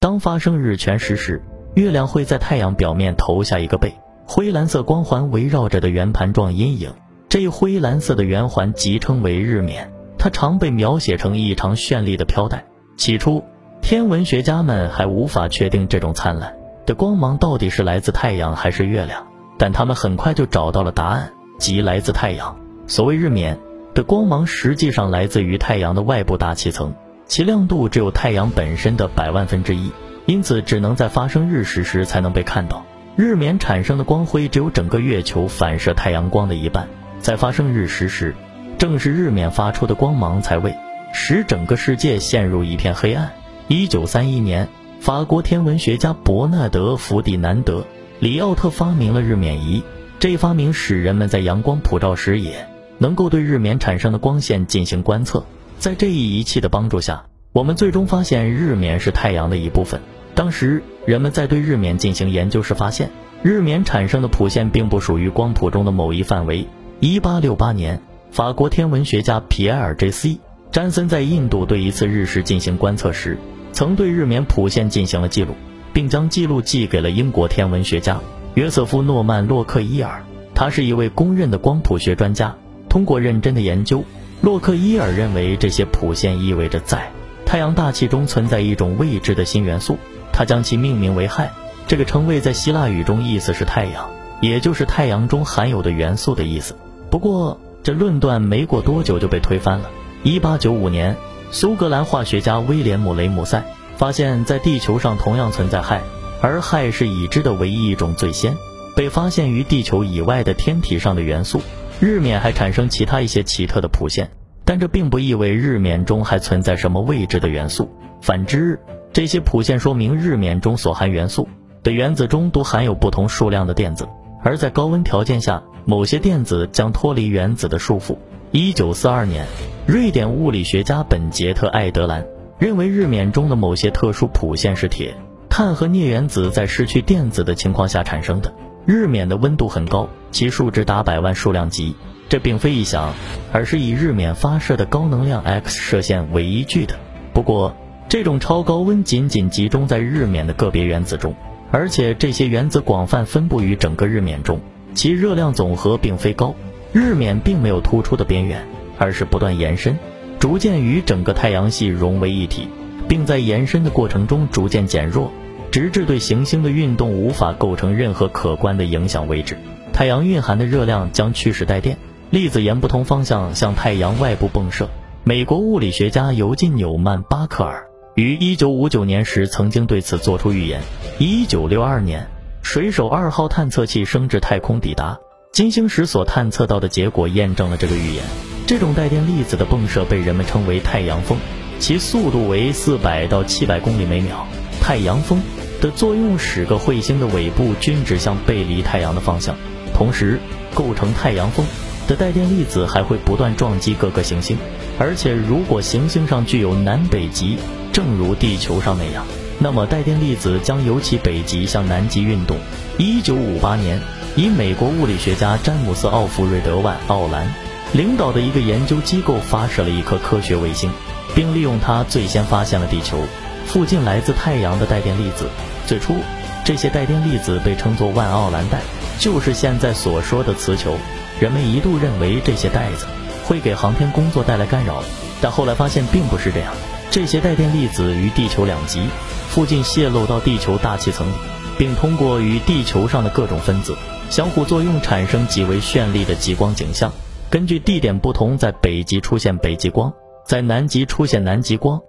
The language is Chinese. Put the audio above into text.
当发生日全食时，月亮会在太阳表面投下一个被灰蓝色光环围绕着的圆盘状阴影。这一灰蓝色的圆环即称为日冕，它常被描写成异常绚丽的飘带。起初，天文学家们还无法确定这种灿烂的光芒到底是来自太阳还是月亮，但他们很快就找到了答案，即来自太阳。所谓日冕的光芒，实际上来自于太阳的外部大气层。其亮度只有太阳本身的百万分之一，因此只能在发生日食时才能被看到。日冕产生的光辉只有整个月球反射太阳光的一半，在发生日食时，正是日冕发出的光芒才会使整个世界陷入一片黑暗。一九三一年，法国天文学家伯纳德·弗迪南德·里奥特发明了日冕仪，这一发明使人们在阳光普照时也能够对日冕产生的光线进行观测。在这一仪器的帮助下，我们最终发现日冕是太阳的一部分。当时人们在对日冕进行研究时发现，日冕产生的谱线并不属于光谱中的某一范围。1868年，法国天文学家皮埃尔 ·J·C· 詹森在印度对一次日食进行观测时，曾对日冕谱线进行了记录，并将记录寄给了英国天文学家约瑟夫·诺曼·洛克伊尔。他是一位公认的光谱学专家，通过认真的研究。洛克伊尔认为这些谱线意味着在太阳大气中存在一种未知的新元素，他将其命名为氦。这个称谓在希腊语中意思是太阳，也就是太阳中含有的元素的意思。不过，这论断没过多久就被推翻了。1895年，苏格兰化学家威廉姆雷姆塞发现，在地球上同样存在氦，而氦是已知的唯一一种最先被发现于地球以外的天体上的元素。日冕还产生其他一些奇特的谱线，但这并不意味日冕中还存在什么未知的元素。反之，这些谱线说明日冕中所含元素的原子中都含有不同数量的电子，而在高温条件下，某些电子将脱离原子的束缚。一九四二年，瑞典物理学家本杰特·艾德兰认为日冕中的某些特殊谱线是铁、碳和镍原子在失去电子的情况下产生的。日冕的温度很高，其数值达百万数量级。这并非臆想，而是以日冕发射的高能量 X 射线为依据的。不过，这种超高温仅仅集中在日冕的个别原子中，而且这些原子广泛分布于整个日冕中，其热量总和并非高。日冕并没有突出的边缘，而是不断延伸，逐渐与整个太阳系融为一体，并在延伸的过程中逐渐减弱。直至对行星的运动无法构成任何可观的影响为止。太阳蕴含的热量将驱使带电粒子沿不同方向向太阳外部迸射。美国物理学家尤金·纽曼·巴克尔于1959年时曾经对此做出预言。1962年，水手二号探测器升至太空抵达金星时所探测到的结果验证了这个预言。这种带电粒子的迸射被人们称为太阳风，其速度为400到700公里每秒。太阳风。的作用使个彗星的尾部均指向背离太阳的方向，同时构成太阳风的带电粒子还会不断撞击各个行星，而且如果行星上具有南北极，正如地球上那样，那么带电粒子将由其北极向南极运动。一九五八年，以美国物理学家詹姆斯·奥弗瑞德·万奥兰领导的一个研究机构发射了一颗科学卫星，并利用它最先发现了地球。附近来自太阳的带电粒子，最初这些带电粒子被称作万奥兰带，就是现在所说的磁球。人们一度认为这些带子会给航天工作带来干扰，但后来发现并不是这样。这些带电粒子与地球两极附近泄露到地球大气层，并通过与地球上的各种分子相互作用，产生极为绚丽的极光景象。根据地点不同，在北极出现北极光，在南极出现南极光。